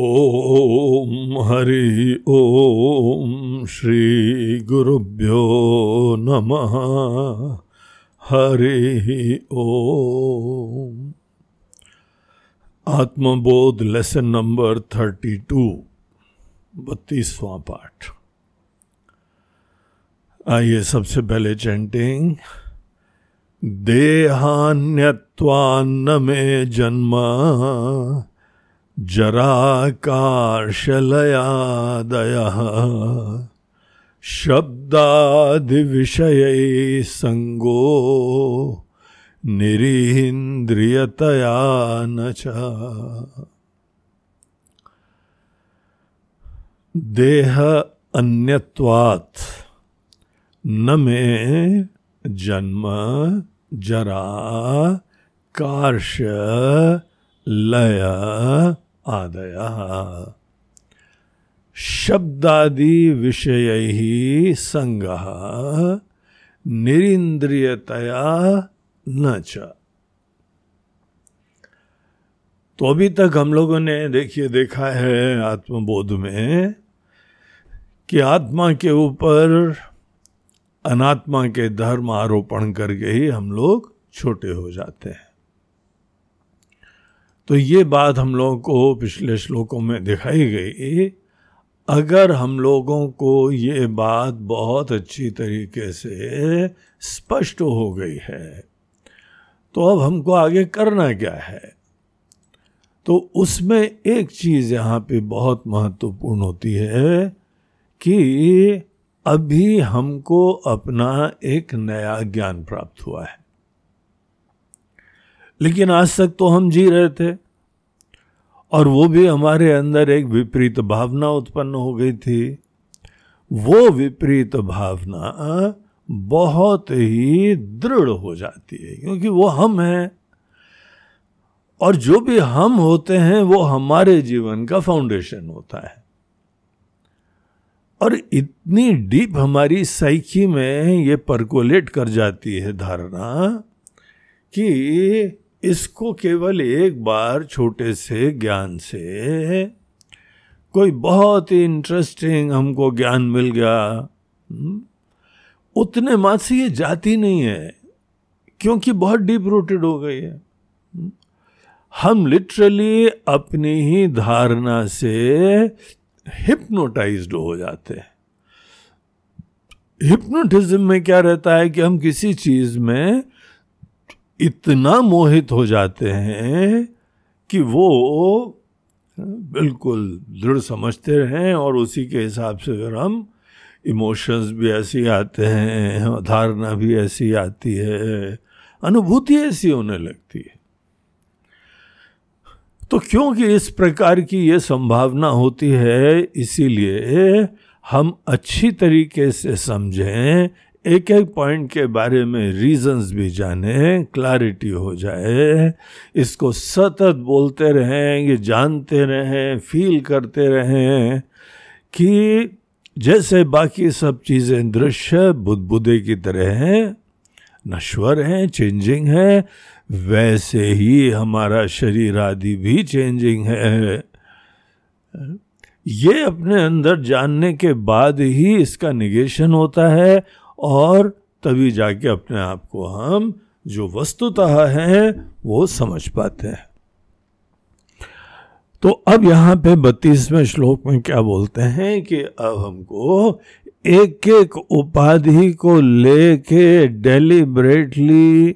ॐ हरि ॐ श्रीगुरुभ्यो नमः। Hari Om Atmabodh lesson number thirty two बत्तीसवां पाठ। आइए सबसे पहले चैंटिंग देहान्यत्वान्न में जन्म। जराकार्शलयादयः शब्दादिविषयै सङ्गो निरीन्द्रियतया न च। देह अन्यत्वात् न मे जन्म जरा कार्श लय आदय। शब्दादि विषय ही संग निरिंद्रियतया न च। तो अभी तक हम लोगों ने देखिए, देखा है आत्मबोध में कि आत्मा के ऊपर अनात्मा के धर्म आरोपण करके ही हम लोग छोटे हो जाते हैं। तो ये बात हम लोगों को पिछले श्लोकों में दिखाई गई। अगर हम लोगों को ये बात बहुत अच्छी तरीके से स्पष्ट हो गई है तो अब हमको आगे करना क्या है? तो उसमें एक चीज़ यहाँ पे बहुत महत्वपूर्ण होती है कि अभी हमको अपना एक नया ज्ञान प्राप्त हुआ है। लेकिन आज तक तो हम जी रहे थे। और वो भी हमारे अंदर एक विपरीत भावना उत्पन्न हो गई थी। वो विपरीत भावना बहुत ही दृढ़ हो जाती है, क्योंकि वो हम हैं। और जो भी हम होते हैं, वो हमारे जीवन का फाउंडेशन होता है। और इतनी डीप हमारी साइकी में ये परकोलेट कर जाती है धारणा कि इसको केवल एक बार छोटे से ज्ञान से कोई बहुत ही इंटरेस्टिंग हमको ज्ञान मिल गया। हम्म, उतने मात से ये जाती नहीं है क्योंकि बहुत डीप रूटेड हो गई है। हम्म, हम लिटरली अपनी ही धारणा से हिप्नोटाइज्ड हो जाते हैं। हिप्नोटिज्म में क्या रहता है कि हम किसी चीज़ में इतना मोहित हो जाते हैं कि वो बिल्कुल दृढ़ समझते रहें और उसी के हिसाब से फिर हम इमोशंस भी ऐसी आते हैं धारणा भी ऐसी आती है, अनुभूति ऐसी होने लगती है। तो क्योंकि इस प्रकार की ये संभावना होती है, इसीलिए हम अच्छी तरीके से समझें एक एक पॉइंट के बारे में रीजंस भी जाने क्लैरिटी हो जाए। इसको सतत बोलते रहें, ये जानते रहें फील करते रहें कि जैसे बाकी सब चीज़ें दृश्य बुद्धबुदे की तरह हैं नश्वर हैं चेंजिंग है, वैसे ही हमारा शरीर आदि भी चेंजिंग है। ये अपने अंदर जानने के बाद ही इसका निगेशन होता है। और तभी जाके अपने आप को हम जो वस्तुतः हैं, वो समझ पाते हैं। तो अब यहाँ पे बत्तीसवें श्लोक में क्या बोलते हैं कि अब हमको एक एक उपाधि को लेके डेलिबरेटली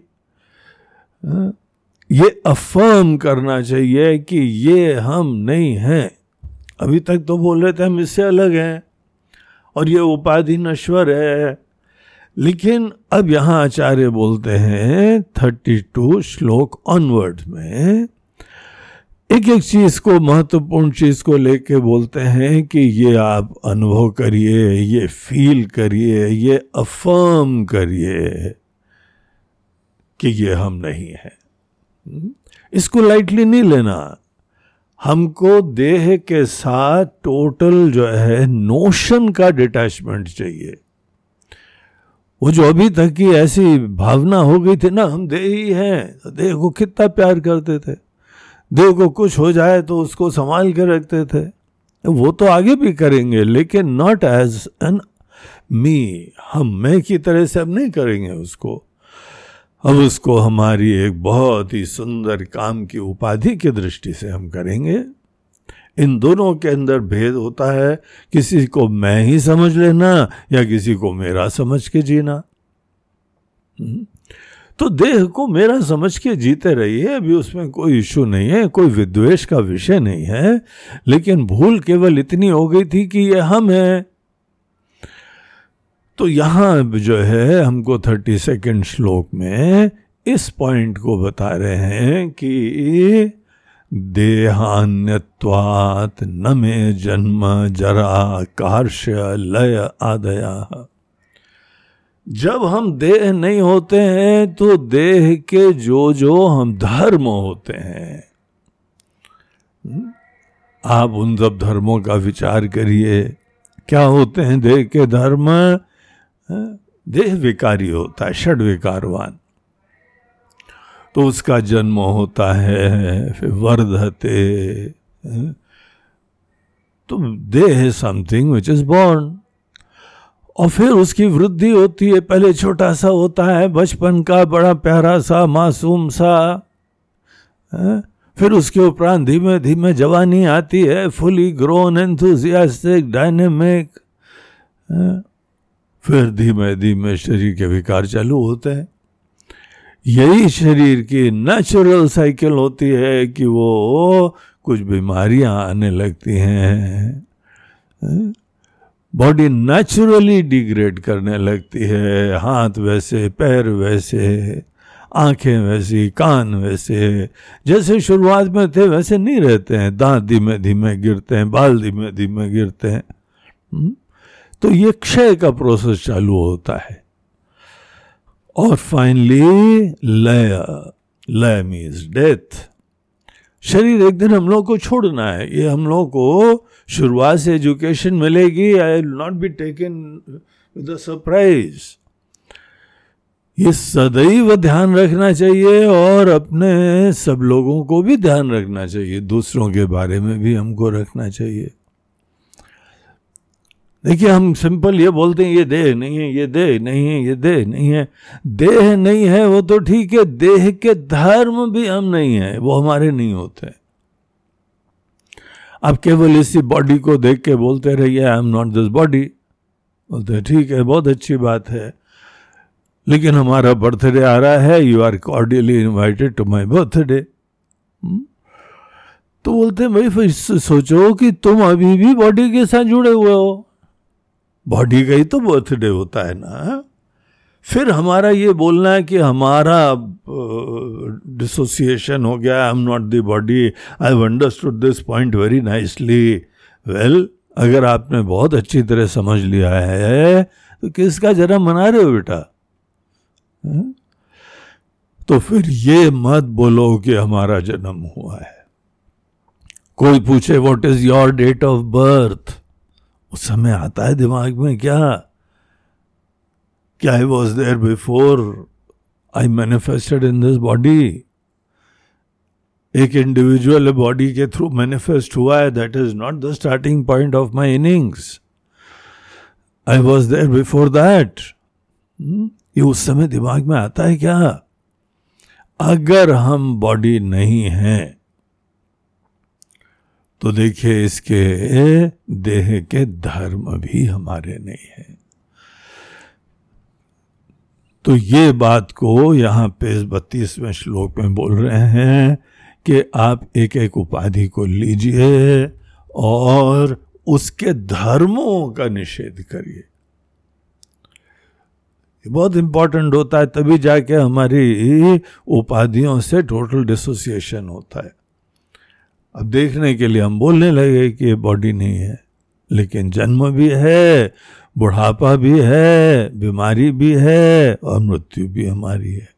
ये अफर्म करना चाहिए कि ये हम नहीं हैं। अभी तक तो बोल रहे थे हम इससे अलग हैं और ये उपाधि नश्वर है। लेकिन अब यहाँ आचार्य बोलते हैं थर्टी टू श्लोक ऑनवर्ड में एक एक चीज़ को, महत्वपूर्ण चीज़ को लेके बोलते हैं कि ये आप अनुभव करिए, ये फील करिए, ये अफर्म करिए कि ये हम नहीं है। इसको लाइटली नहीं लेना। हमको देह के साथ टोटल जो है नोशन का डिटैचमेंट चाहिए। वो जो अभी तक की ऐसी भावना हो गई थी, ना, हम देह ही हैं तो देह को कितना प्यार करते थे। देह को कुछ हो जाए तो उसको संभाल के रखते थे। वो तो आगे भी करेंगे, लेकिन नॉट एज एन मी हम मैं की तरह से अब नहीं करेंगे उसको। अब उसको हमारी एक बहुत ही सुंदर काम की उपाधि की दृष्टि से हम करेंगे। इन दोनों के अंदर भेद होता है। किसी को मैं ही समझ लेना या किसी को मेरा समझ के जीना। हम्म। तो देह को मेरा समझ के जीते रहिए, अभी उसमें कोई इश्यू नहीं है, कोई विद्वेश का विषय नहीं है। लेकिन भूल केवल इतनी हो गई थी कि ये हम है। तो यहाँ जो है, हमको थर्टी सेकेंड श्लोक में इस पॉइंट को बता रहे हैं कि देहान्यत्वात् न में जन्म जरा कार्य लय आदया जब हम देह नहीं होते हैं तो देह के जो जो हम धर्म होते हैं? आप उन सब धर्मों का विचार करिए क्या होते हैं देह के धर्म हाँ? देह विकारी होता है, षड विकारवान तो उसका जन्म होता है, फिर वर्धते हाँ? तो देह है समथिंग विच इज़ बॉर्न और फिर उसकी वृद्धि होती है, पहले छोटा सा होता है, बचपन का, बड़ा प्यारा सा, मासूम सा। है? फिर उसके उपरांत धीमे धीमे जवानी आती है, फुली ग्रोन एंथुजियास्टिक डायनेमिक फिर धीमे धीमे शरीर के विकार चालू होते हैं। यही शरीर की नेचुरल साइकिल होती है कि वो कुछ बीमारियाँ आने लगती हैं। बॉडी नेचुरली डिग्रेड करने लगती है। हाथ वैसे, पैर वैसे, आँखें वैसी, कान वैसे। जैसे शुरुआत में थे वैसे नहीं रहते हैं। दांत धीमे धीमे गिरते हैं, बाल धीमे धीमे गिरते हैं। हम्म? तो ये क्षय का प्रोसेस चालू होता है। और फाइनली लय लय मीन्स डेथ शरीर एक दिन हम लोग को छोड़ना है। ये हम लोग को शुरुआत से एजुकेशन मिलेगी। I will not be taken with surprise ये सदैव ध्यान रखना चाहिए और अपने सब लोगों को भी ध्यान रखना चाहिए। दूसरों के बारे में भी हमको रखना चाहिए। देखिए, हम सिंपल ये बोलते हैं, ये देह नहीं है, ये देह नहीं है, ये देह नहीं है। देह नहीं है वो तो ठीक है, देह के धर्म भी हम नहीं है, वो हमारे नहीं होते। आप केवल इसी बॉडी को देख के बोलते रहिए I am not this body बोलते ठीक है, बहुत अच्छी बात है। लेकिन हमारा बर्थडे आ रहा है you are cordially invited to my birthday तो बोलते भाई, फिर सोचो कि तुम अभी भी बॉडी के साथ जुड़े हुए हो। बॉडी का ही तो बर्थडे होता है ना। फिर हमारा ये बोलना है कि हमारा डिसोसिएशन हो गया I am not the body I understood this point very nicely well अगर आपने बहुत अच्छी तरह समझ लिया है तो किसका जन्म मना रहे हो बेटा? तो फिर ये मत बोलो कि हमारा जन्म हुआ है। कोई पूछे what is your date of birth उस समय आता है दिमाग में, क्या? क्या I was there before I manifested in this body एक इंडिविजुअल बॉडी के थ्रू मैनिफेस्ट हुआ है that is not the starting point of my innings I was there before that ये उस समय दिमाग में आता है क्या? अगर हम बॉडी नहीं हैं तो देखिए इसके देह के धर्म भी हमारे नहीं है। तो ये बात को यहाँ पे बत्तीसवें श्लोक में बोल रहे हैं कि आप एक एक उपाधि को लीजिए और उसके धर्मों का निषेध करिए। बहुत इंपॉर्टेंट होता है, तभी जाके हमारी उपाधियों से टोटल डिसोसिएशन होता है। अब देखने के लिए हम बोलने लगे कि ये बॉडी नहीं है, लेकिन जन्म भी है, बुढ़ापा भी है, बीमारी भी है और मृत्यु भी हमारी है।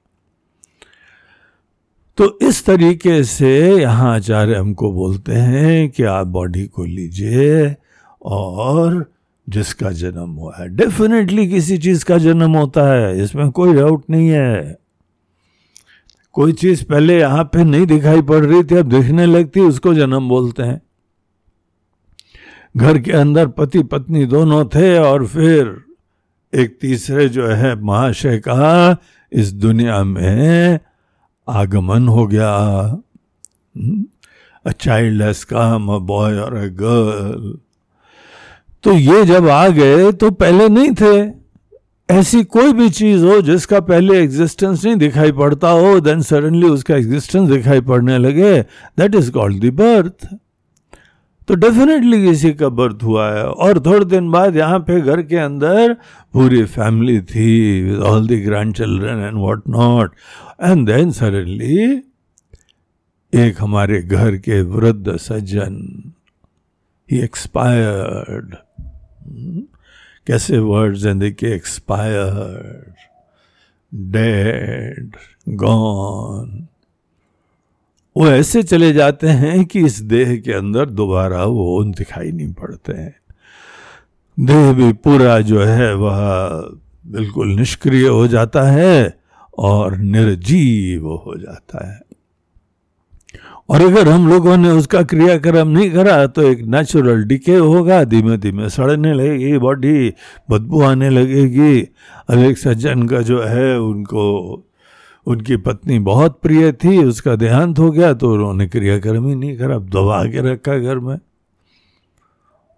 तो इस तरीके से यहाँ आचार्य हमको बोलते हैं कि आप बॉडी को लीजिए और जिसका जन्म हुआ है डेफिनेटली किसी चीज़ का जन्म होता है, इसमें कोई डाउट नहीं है। कोई चीज़ पहले यहाँ पे नहीं दिखाई पड़ रही थी, अब दिखने लगती, उसको जन्म बोलते हैं। घर के अंदर पति पत्नी दोनों थे और फिर एक तीसरे जो है महाशय का इस दुनिया में आगमन हो गया। A child has come a boy और अ गर्ल तो ये जब आ गए तो पहले नहीं थे। ऐसी कोई भी चीज़ हो जिसका पहले एग्जिस्टेंस नहीं दिखाई पड़ता हो देन सडनली उसका एग्जिस्टेंस दिखाई पड़ने लगे that is called the birth तो डेफिनेटली किसी का बर्थ हुआ है। और थोड़े दिन बाद यहाँ पे घर के अंदर पूरी फैमिली थी with all the grand children and what not and then suddenly एक हमारे घर के वृद्ध सज्जन ही एक्सपायर्ड कैसे वर्ड्स हैं देखिए एक्सपायर्ड डेड गॉन वो ऐसे चले जाते हैं कि इस देह के अंदर दोबारा वो दिखाई नहीं पड़ते हैं। देह भी पूरा जो है वह बिल्कुल निष्क्रिय हो जाता है और निर्जीव हो जाता है। और अगर हम लोगों ने उसका क्रियाक्रम नहीं करा तो एक नेचुरल डिके होगा धीमे धीमे सड़ने लगेगी बॉडी बदबू आने लगेगी। अब एक सज्जन का जो है, उनको, उनकी पत्नी बहुत प्रिय थी, उसका देहांत हो गया तो उन्होंने क्रियाक्रम ही नहीं करा, दबा के रखा घर में।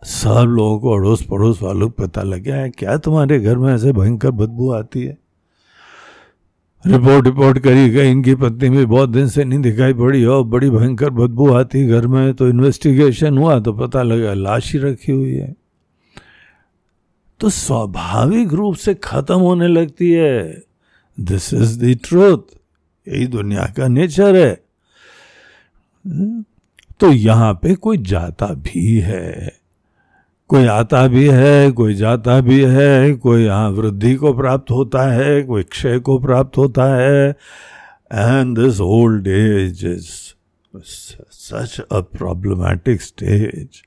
सब लोगों को अड़ोस पड़ोस वालों को पता लग गया है, क्या तुम्हारे घर में ऐसे भयंकर बदबू आती है? रिपोर्ट रिपोर्ट करी गई, इनकी पत्नी भी बहुत दिन से नहीं दिखाई पड़ी और बड़ी भयंकर बदबू आती घर में। तो इन्वेस्टिगेशन हुआ तो पता लगा लाश ही रखी हुई है। तो स्वाभाविक रूप से खत्म होने लगती है। दिस इज़ द ट्रूथ यही दुनिया का नेचर है। तो यहाँ पे कोई जाता भी है। कोई आता भी है, कोई जाता भी है, कोई यहाँ वृद्धि को प्राप्त होता है, कोई क्षय को प्राप्त होता है। And this old age is such a problematic stage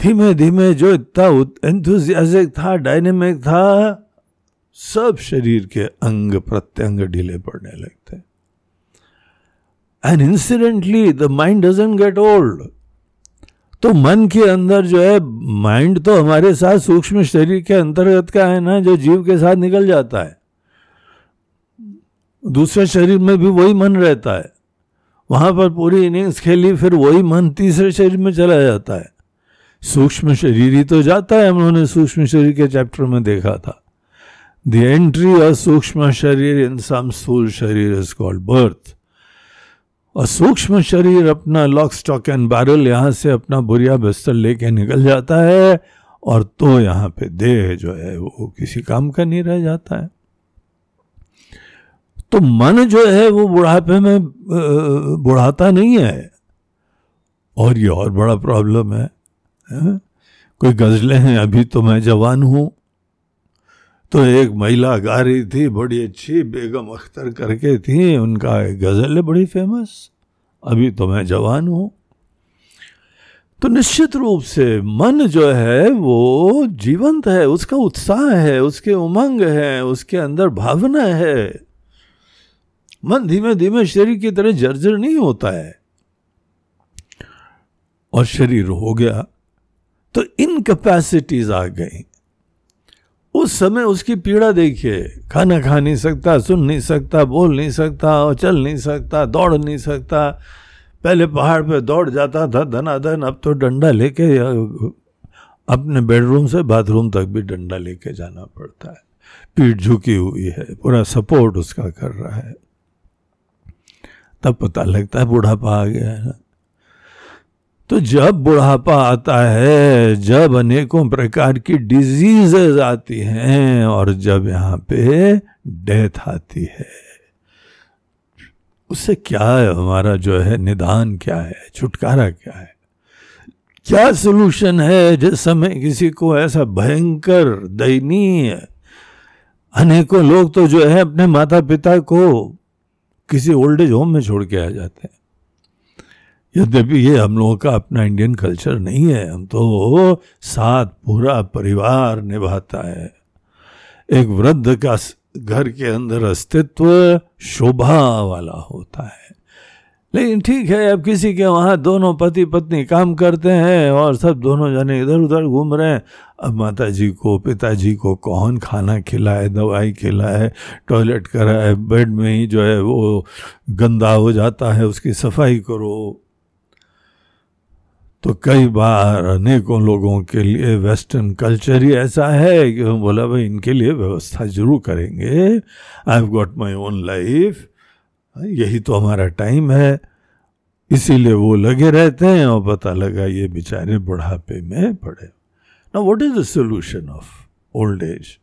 धीमे धीमे जो इतना एंथुजियाजिक था डायनेमिक था, सब शरीर के अंग प्रत्यंग ढीले पड़ने लगते। And incidentally the mind doesn't get old तो मन के अंदर जो है माइंड तो हमारे साथ सूक्ष्म शरीर के अंतर्गत का है ना, जो जीव के साथ निकल जाता है। दूसरे शरीर में भी वही मन रहता है। वहाँ पर पूरी इनिंग्स खेली, फिर वही मन तीसरे शरीर में चला जाता है। सूक्ष्म शरीर ही तो जाता है हम लोगों ने सूक्ष्म शरीर के चैप्टर में देखा था। द एंट्री ऑफ़ सूक्ष्म शरीर इन सम स्थूल शरीर इज़ कॉल्ड बर्थ और सूक्ष्म शरीर अपना लॉक स्टॉक एंड बैरल यहाँ से अपना बुरिया बिस्तर लेके निकल जाता है और तो यहाँ पे देह जो है वो किसी काम का नहीं रह जाता है। तो मन जो है वो बुढ़ापे में बुढ़ाता नहीं है। और ये और बड़ा प्रॉब्लम है, है? कोई गजलें हैं अभी तो मैं जवान हूँ। तो एक महिला गा रही थी, बड़ी अच्छी बेगम अख्तर करके थी, उनका गज़ल है बड़ी फ़ेमस अभी तो मैं जवान हूँ। तो निश्चित रूप से मन जो है, वो जीवंत है, उसका उत्साह है, उसके उमंग है, उसके अंदर भावना है। मन धीमे धीमे शरीर की तरह जर्जर नहीं होता है। और शरीर हो गया तो इनकैपेसिटीज आ गई। उस समय उसकी पीड़ा देखिए। खाना खा नहीं सकता, सुन नहीं सकता, बोल नहीं सकता और चल नहीं सकता, दौड़ नहीं सकता। पहले पहाड़ पे दौड़ जाता था, धनाधन, अब तो डंडा लेके अपने बेडरूम से बाथरूम तक भी डंडा लेके जाना पड़ता है। पीठ झुकी हुई है, पूरा सपोर्ट उसका कर रहा है। तब पता लगता है बुढ़ापा आ गया है। ना तो जब बुढ़ापा आता है, जब अनेकों प्रकार की डिजीजेज आती हैं और जब यहाँ पे डेथ आती है, उससे क्या है, हमारा जो है निदान क्या है, छुटकारा क्या है? क्या सोल्यूशन है जिस समय किसी को ऐसा भयंकर, दयनीय, अनेकों लोग तो जो है अपने माता पिता को किसी ओल्ड एज होम में छोड़ के आ जाते हैं। यद्यपि ये हम लोगों का अपना इंडियन कल्चर नहीं है, हम तो साथ पूरा परिवार निभाता है। एक वृद्ध का घर के अंदर अस्तित्व शोभा वाला होता है। लेकिन ठीक है, अब किसी के वहाँ दोनों पति पत्नी काम करते हैं और सब दोनों जने इधर उधर घूम रहे हैं। अब माता जी को, पिताजी को कौन खाना खिलाए, दवाई खिलाए टॉयलेट कराए बेड में ही जो है वो गंदा हो जाता है, उसकी सफ़ाई करो। तो कई बार अनेकों लोगों के लिए वेस्टर्न कल्चर ही ऐसा है कि हम बोला, भाई, इनके लिए व्यवस्था ज़रूर करेंगे। I have got my own life यही तो हमारा टाइम है। इसीलिए वो लगे रहते हैं और पता लगा ये बेचारे बुढ़ापे में पड़े। ना what is the solution of old age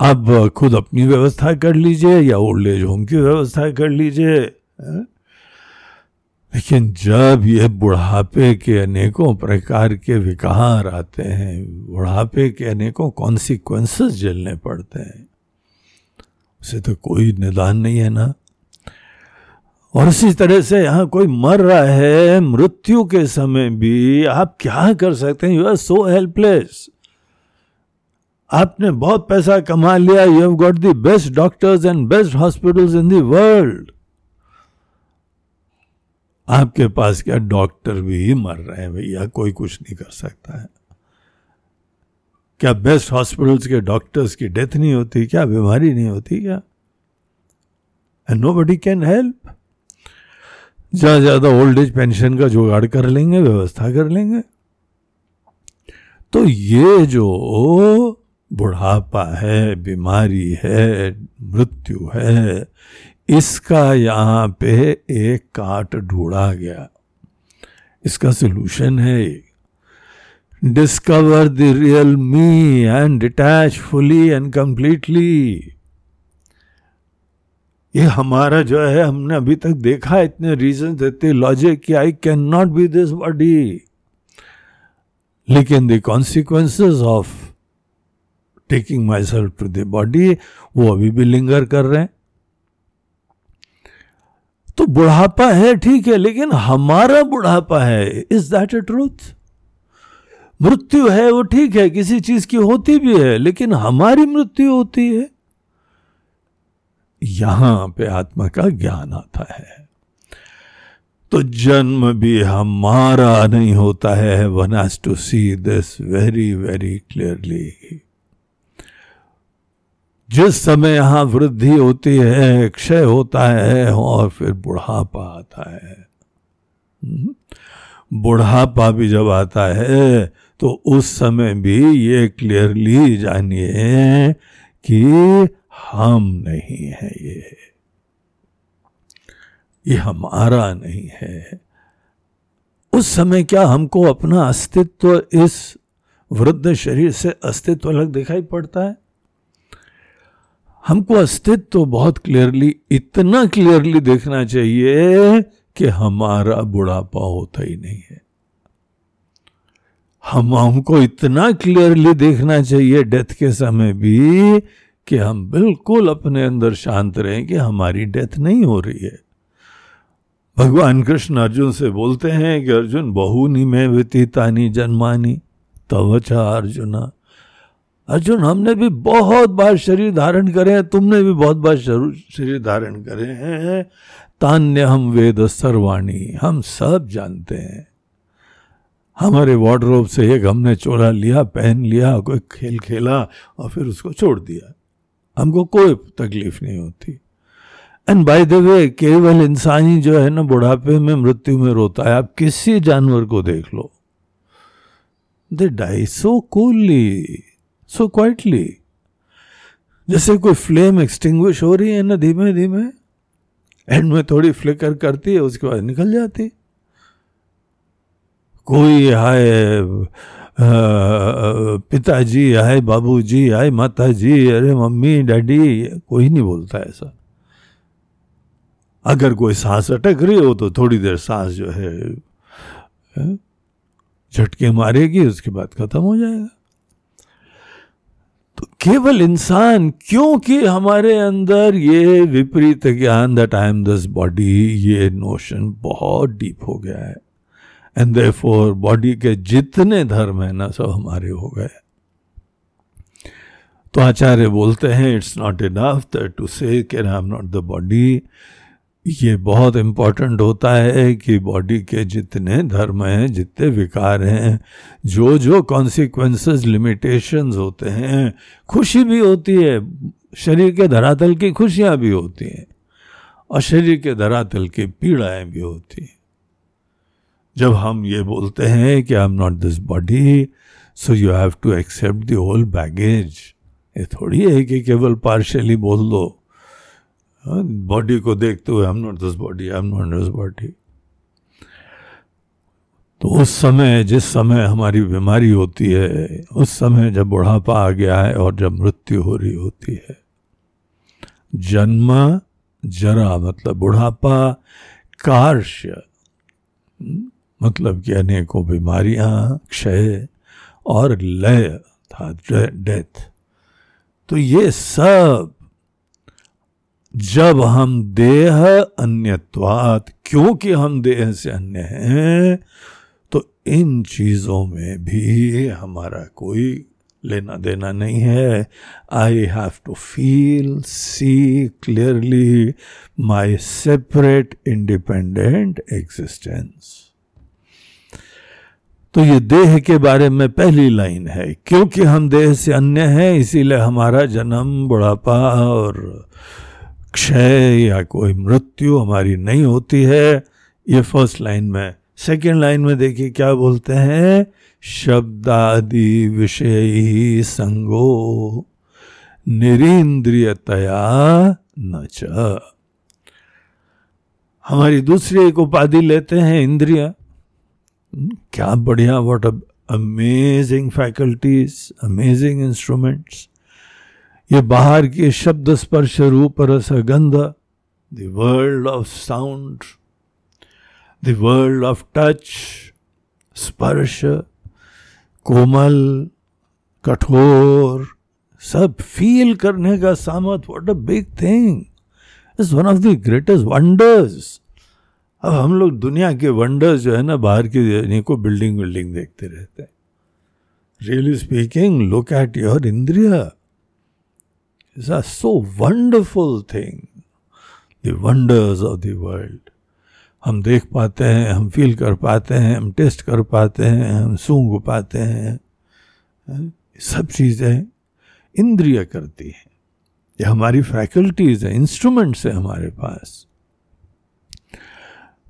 अब खुद अपनी व्यवस्था कर लीजिए या ओल्ड एज होम की व्यवस्था कर लीजिए लेकिन जब ये बुढ़ापे के अनेकों प्रकार के विकार आते हैं, बुढ़ापे के अनेकों कॉन्सिक्वेंसेस झेलने पड़ते हैं, उसे तो कोई निदान नहीं है ना। और इसी तरह से यहाँ कोई मर रहा है, मृत्यु के समय भी आप क्या कर सकते हैं? यू आर सो हेल्पलेस आपने बहुत पैसा कमा लिया you have got the best doctors and best hospitals in the world आपके पास क्या डॉक्टर भी मर रहे हैं भैया? कोई कुछ नहीं कर सकता है। क्या बेस्ट हॉस्पिटल्स के डॉक्टर्स की डेथ नहीं होती? क्या बीमारी नहीं होती क्या? And nobody can help ज़्यादा ज़्यादा ओल्ड एज पेंशन का जुगाड़ कर लेंगे, व्यवस्था कर लेंगे। तो ये जो बुढ़ापा है, बीमारी है, मृत्यु है इसका यहाँ पे एक काट ढूंढा गया। इसका सोल्यूशन है discover the real me and detach fully and completely ये हमारा जो है, हमने अभी तक देखा इतने रीजन देते लॉजिक कि I can not be this body लेकिन the consequences of taking myself to the body वो अभी भी लिंगर कर रहे हैं। तो बुढ़ापा है, ठीक है, लेकिन हमारा बुढ़ापा है। इज़ दैट ए ट्रूथ मृत्यु है वो, ठीक है, किसी चीज़ की होती भी है, लेकिन हमारी मृत्यु होती है। यहाँ पे आत्मा का ज्ञान आता है। तो जन्म भी हमारा नहीं होता है one has to see this very very clearly जिस समय यहाँ वृद्धि होती है, क्षय होता है और फिर बुढ़ापा आता है। हम्म? बुढ़ापा भी जब आता है तो उस समय भी ये क्लियरली जानिए कि हम नहीं है ये। ये हमारा नहीं है। उस समय क्या हमको अपना अस्तित्व इस वृद्ध शरीर से अस्तित्व अलग दिखाई पड़ता है? हमको अस्तित्व तो बहुत क्लियरली इतना क्लियरली देखना चाहिए कि हमारा बुढ़ापा होता ही नहीं है। हम हमको इतना क्लियरली देखना चाहिए डेथ के समय भी कि हम बिल्कुल अपने अंदर शांत रहें कि हमारी डेथ नहीं हो रही है। भगवान कृष्ण अर्जुन से बोलते हैं कि अर्जुन, बहुनी में व्यतीतानी जन्मानी तवचा अर्जुना। अर्जुन, हमने भी बहुत बार शरीर धारण करे हैं, तुमने भी बहुत बार शरीर धारण करे हैं। तान्य हम वेद सर्वाणी, हम सब जानते हैं। हमारे वार्डरोब से एक हमने चोरा लिया, पहन लिया, कोई खेल खेला और फिर उसको छोड़ दिया। हमको कोई तकलीफ़ नहीं होती। एंड बाय द वे केवल इंसान ही जो है ना, बुढ़ापे में मृत्यु में रोता है। आप किसी जानवर को देख लो। They die so coolly so quietly जैसे कोई फ्लेम एक्सटिंग्विश हो रही है ना धीमे धीमे एंड में थोड़ी फ्लिकर करती है, उसके बाद निकल जाती कोई, हाय पिताजी आए बाबूजी आए माता जी अरे मम्मी, डैडी, कोई नहीं बोलता ऐसा। अगर कोई सांस अटक रही हो तो थोड़ी देर सांस जो है झटके मारेगी, उसके बाद खत्म हो जाएगा। केवल इंसान, क्योंकि हमारे अंदर ये विपरीत ज्ञान that I am this body ये नोशन बहुत डीप हो गया है। एंड दे फोर बॉडी के जितने धर्म है ना, सब हमारे हो गए। तो आचार्य बोलते हैं it's not enough to say I am not the body ये बहुत इंपॉर्टेंट होता है कि बॉडी के जितने धर्म हैं, जितने विकार हैं जो जो कॉन्सिक्वेंसेस लिमिटेशंस होते हैं, खुशी भी होती है। शरीर के धरातल की खुशियाँ भी होती हैं और शरीर के धरातल की पीड़ाएँ भी होती हैं। जब हम ये बोलते हैं कि I am not this body so you have to accept the whole baggage ये थोड़ी है कि केवल पार्शियली बोल दो। बॉडी को देखते हुए am not this body I am not this body तो उस समय, जिस समय हमारी बीमारी होती है, उस समय जब बुढ़ापा आ गया है और जब मृत्यु हो रही होती है, जन्म जरा मतलब बुढ़ापा कार्य मतलब कि अनेकों बीमारियाँ, क्षय और लय, था डेथ तो ये सब जब हम देह अन्यत्वात, क्योंकि हम देह से अन्य हैं तो इन चीज़ों में भी हमारा कोई लेना देना नहीं है। I have to feel see clearly my separate independent existence तो ये देह के बारे में पहली लाइन है, क्योंकि हम देह से अन्य हैं, इसीलिए हमारा जन्म, बुढ़ापा और क्षय या कोई मृत्यु हमारी नहीं होती है। ये फ़र्स्ट लाइन में। सेकेंड लाइन में देखिए क्या बोलते हैं? शब्दादि विषय ही संगो निरीन्द्रियतया न हमारी दूसरी एक उपाधि लेते हैं इंद्रिया। क्या बढ़िया what amazing faculties amazing instruments ये बाहर के शब्द स्पर्श रूप रस गंध the world of sound the world of touch स्पर्श, कोमल, कठोर, सब फील करने का सामर्थ what a big thing is one of the greatest wonders अब हम लोग दुनिया के वंडर्स जो है ना, बाहर की को बिल्डिंग बिल्डिंग देखते रहते हैं। Really speaking look at your इंद्रिया। These are so wonderful thing. The wonders of the world. हम देख पाते हैं, हम फील कर पाते हैं, हम टेस्ट कर पाते हैं, हम सूंघ पाते हैं। सब चीज़ें इंद्रिय करती हैं। ये हमारी फैकल्टीज है इंस्ट्रूमेंट्स है हमारे पास।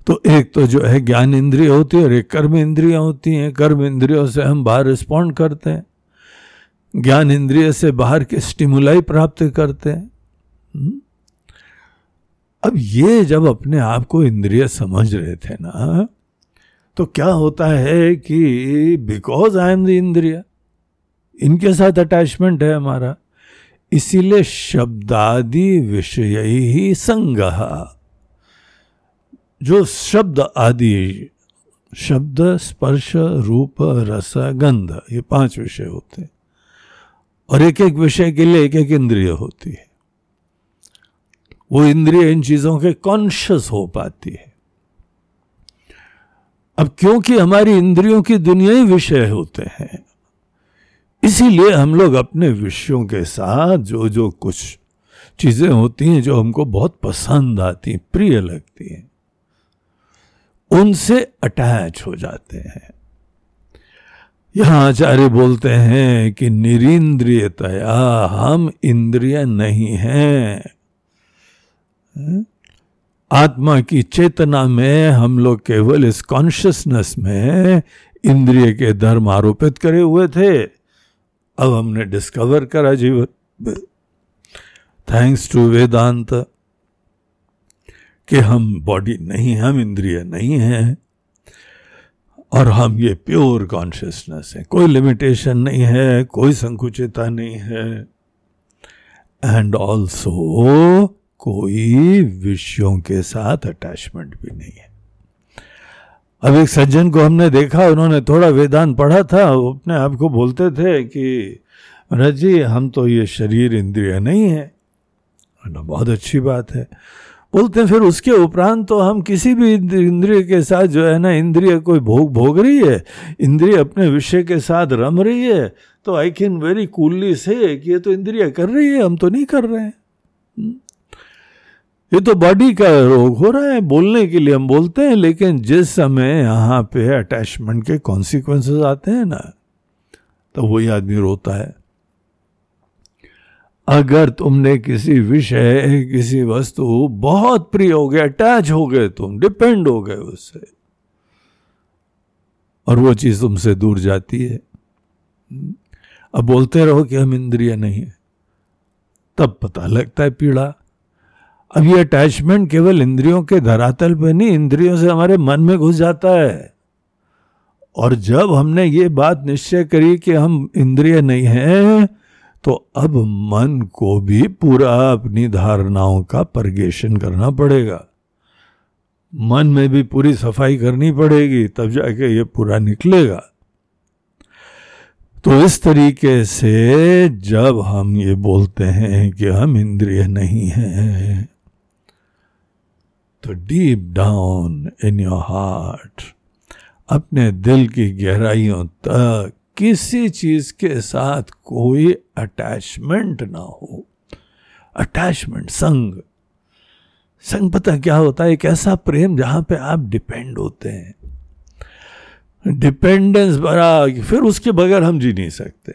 तो एक तो जो है ज्ञान इंद्रिय होती है और एक कर्म इंद्रिया होती हैं। कर्म इंद्रियों से हम बाहर रिस्पॉन्ड करते हैं। ज्ञान इंद्रिय से बाहर के स्टिमुलाई प्राप्त करते हैं। हम्म? अब ये जब अपने आप को इंद्रिय समझ रहे थे ना तो क्या होता है कि बिकॉज़ आई एम द इंद्रिय, इनके साथ अटैचमेंट है हमारा, इसीलिए शब्दादि विषय ही संग जो शब्द आदि, शब्द, स्पर्श, रूप, रस, गंध, ये पाँच विषय होते हैं। और एक एक विषय के लिए एक एक इंद्रिय होती है। वो इंद्रिय इन चीज़ों के कॉन्शियस हो पाती है। अब क्योंकि हमारी इंद्रियों की दुनिया ही विषय होते हैं, इसीलिए हम लोग अपने विषयों के साथ जो जो कुछ चीज़ें होती हैं, जो हमको बहुत पसंद आती हैं, प्रिय लगती हैं, उनसे अटैच हो जाते हैं। यहाँ आचार्य बोलते हैं कि निरिंद्रियतया हम इंद्रिय नहीं हैं। आत्मा की चेतना में हम लोग केवल इस कॉन्शियसनेस में इंद्रिय के धर्म आरोपित करे हुए थे। अब हमने डिस्कवर करा जीवन थैंक्स टू वेदांत कि हम बॉडी नहीं, हम इंद्रिय नहीं हैं। और हम ये प्योर कॉन्शियसनेस है। कोई लिमिटेशन नहीं है, कोई संकुचिता नहीं है। एंड ऑल्सो कोई विषयों के साथ अटैचमेंट भी नहीं है। अब एक सज्जन को हमने देखा, उन्होंने थोड़ा वेदांत पढ़ा था, वो अपने आप को बोलते थे कि महाराज जी, हम तो ये शरीर इंद्रिय नहीं है। बहुत अच्छी बात है। बोलते हैं फिर उसके उपरांत तो हम किसी भी इंद्रिय के साथ जो है ना, इंद्रिय कोई भोग भोग रही है, इंद्रिय अपने विषय के साथ रम रही है तो आई कैन वेरी कूलली से कि ये तो इंद्रिय कर रही है, हम तो नहीं कर रहे हैं हम्म। ये तो बॉडी का रोग हो रहा है, बोलने के लिए हम बोलते हैं, लेकिन जिस समय यहाँ पे अटैचमेंट के कॉन्सिक्वेंसेस आते हैं ना तो वही आदमी रोता है अगर तुमने किसी विषय, किसी वस्तु बहुत प्रिय हो गए अटैच हो गए तुम डिपेंड हो गए उससे, और वो चीज़ तुमसे दूर जाती है। अब बोलते रहो कि हम इंद्रिय नहीं है, तब पता लगता है पीड़ा। अब ये अटैचमेंट केवल इंद्रियों के धरातल पे नहीं, इंद्रियों से हमारे मन में घुस जाता है। और जब हमने ये बात निश्चय करी कि हम इंद्रिय नहीं हैं तो अब मन को भी पूरा अपनी धारणाओं का परगेशन करना पड़ेगा। मन में भी पूरी सफ़ाई करनी पड़ेगी, तब जाके ये पूरा निकलेगा। तो इस तरीके से जब हम ये बोलते हैं कि हम इंद्रिय नहीं हैं तो deep down in your heart अपने दिल की गहराइयों तक किसी चीज़ के साथ कोई अटैचमेंट ना हो। अटैचमेंट संग। संग पता क्या होता है? एक ऐसा प्रेम जहाँ पे आप डिपेंड होते हैं। डिपेंडेंस बड़ा, फिर उसके बगैर हम जी नहीं सकते।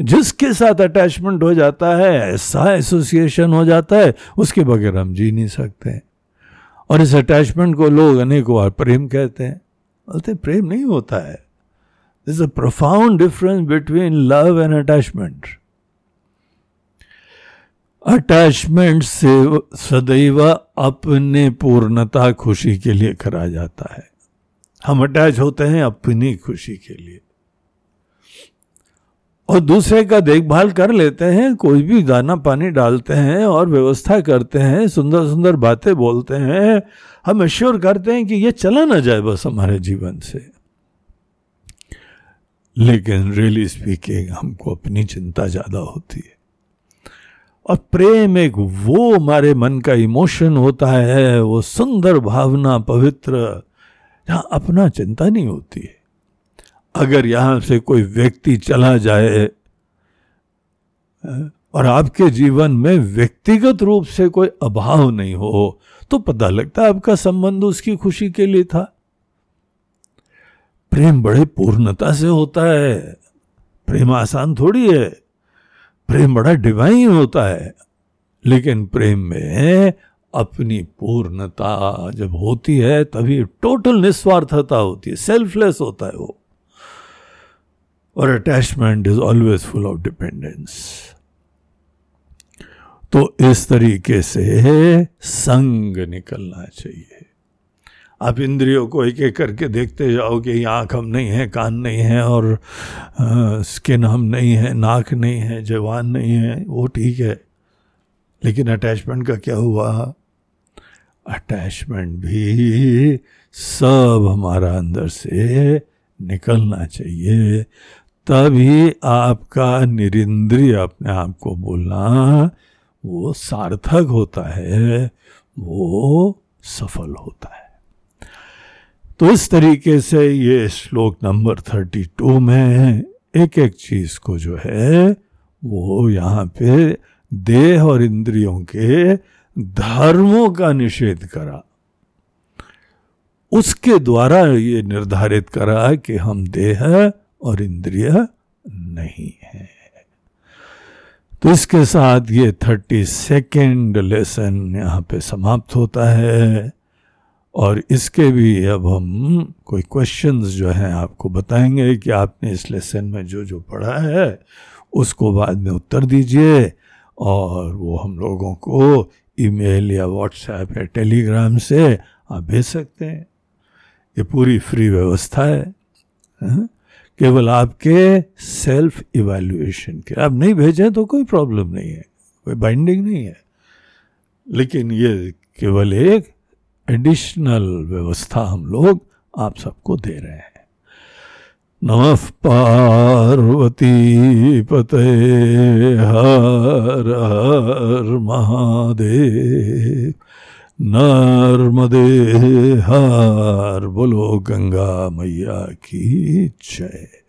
जिसके साथ अटैचमेंट हो जाता है, ऐसा एसोसिएशन हो जाता है, उसके बगैर हम जी नहीं सकते और इस अटैचमेंट को लोग अनेक बार प्रेम कहते हैं। बोलते प्रेम नहीं होता है। This a profound difference between love and attachment attachment से सदैव अपने पूर्णता खुशी के लिए करा जाता है। हम अटैच होते हैं अपनी खुशी के लिए। और दूसरे का देखभाल कर लेते हैं, कोई भी दाना पानी डालते हैं और व्यवस्था करते हैं सुंदर सुंदर बातें बोलते हैं, हम एश्योर करते हैं कि ये चला ना जाए बस हमारे जीवन से। लेकिन रियली स्पीकिंग हमको अपनी चिंता ज़्यादा होती है। और प्रेम एक वो हमारे मन का इमोशन होता है, वो सुंदर भावना, पवित्र, जहाँ अपना चिंता नहीं होती है। अगर यहाँ से कोई व्यक्ति चला जाए और आपके जीवन में व्यक्तिगत रूप से कोई अभाव नहीं हो तो पता लगता है आपका संबंध उसकी खुशी के लिए था। प्रेम बड़े पूर्णता से होता है। प्रेम आसान थोड़ी है। प्रेम बड़ा डिवाइन होता है। लेकिन प्रेम में अपनी पूर्णता जब होती है, तभी टोटल निस्वार्थता होती है। सेल्फलेस होता है वो। और attachment is always full of dependence तो इस तरीके से संग निकलना चाहिए। आप इंद्रियों को एक एक करके देखते जाओ कि आँख हम नहीं है कान नहीं है और आ, स्किन हम नहीं है नाक नहीं है जवान नहीं है वो ठीक है। लेकिन अटैचमेंट का क्या हुआ? अटैचमेंट भी सब हमारा अंदर से निकलना चाहिए। तभी आपका निरिंद्रिय अपने आप को बोलना वो सार्थक होता है वो सफल होता है। तो इस तरीके से ये श्लोक नंबर थर्टी टू में एक एक चीज़ को जो है, वो यहाँ पे देह और इंद्रियों के धर्मों का निषेध करा। उसके द्वारा ये निर्धारित करा कि हम देह और इंद्रिय नहीं है। तो इसके साथ ये थर्टी सेकेंड लेसन यहाँ पे समाप्त होता है। और इसके भी अब हम कोई क्वेश्चंस जो हैं आपको बताएँगे कि आपने इस लेसन में जो जो पढ़ा है, उसको बाद में उत्तर दीजिए और वो हम लोगों को ईमेल या व्हाट्सएप या टेलीग्राम से आप भेज सकते हैं। ये पूरी फ्री व्यवस्था है हाँ? केवल आपके सेल्फ इवैल्यूएशन के। आप नहीं भेजें तो कोई प्रॉब्लम नहीं है, कोई बाइंडिंग नहीं है। लेकिन ये केवल एक एडिशनल व्यवस्था हम लोग आप सबको दे रहे हैं। नमः पार्वती पते हर हर महादेव। नर्मदे हार बोलो गंगा मैया की जय।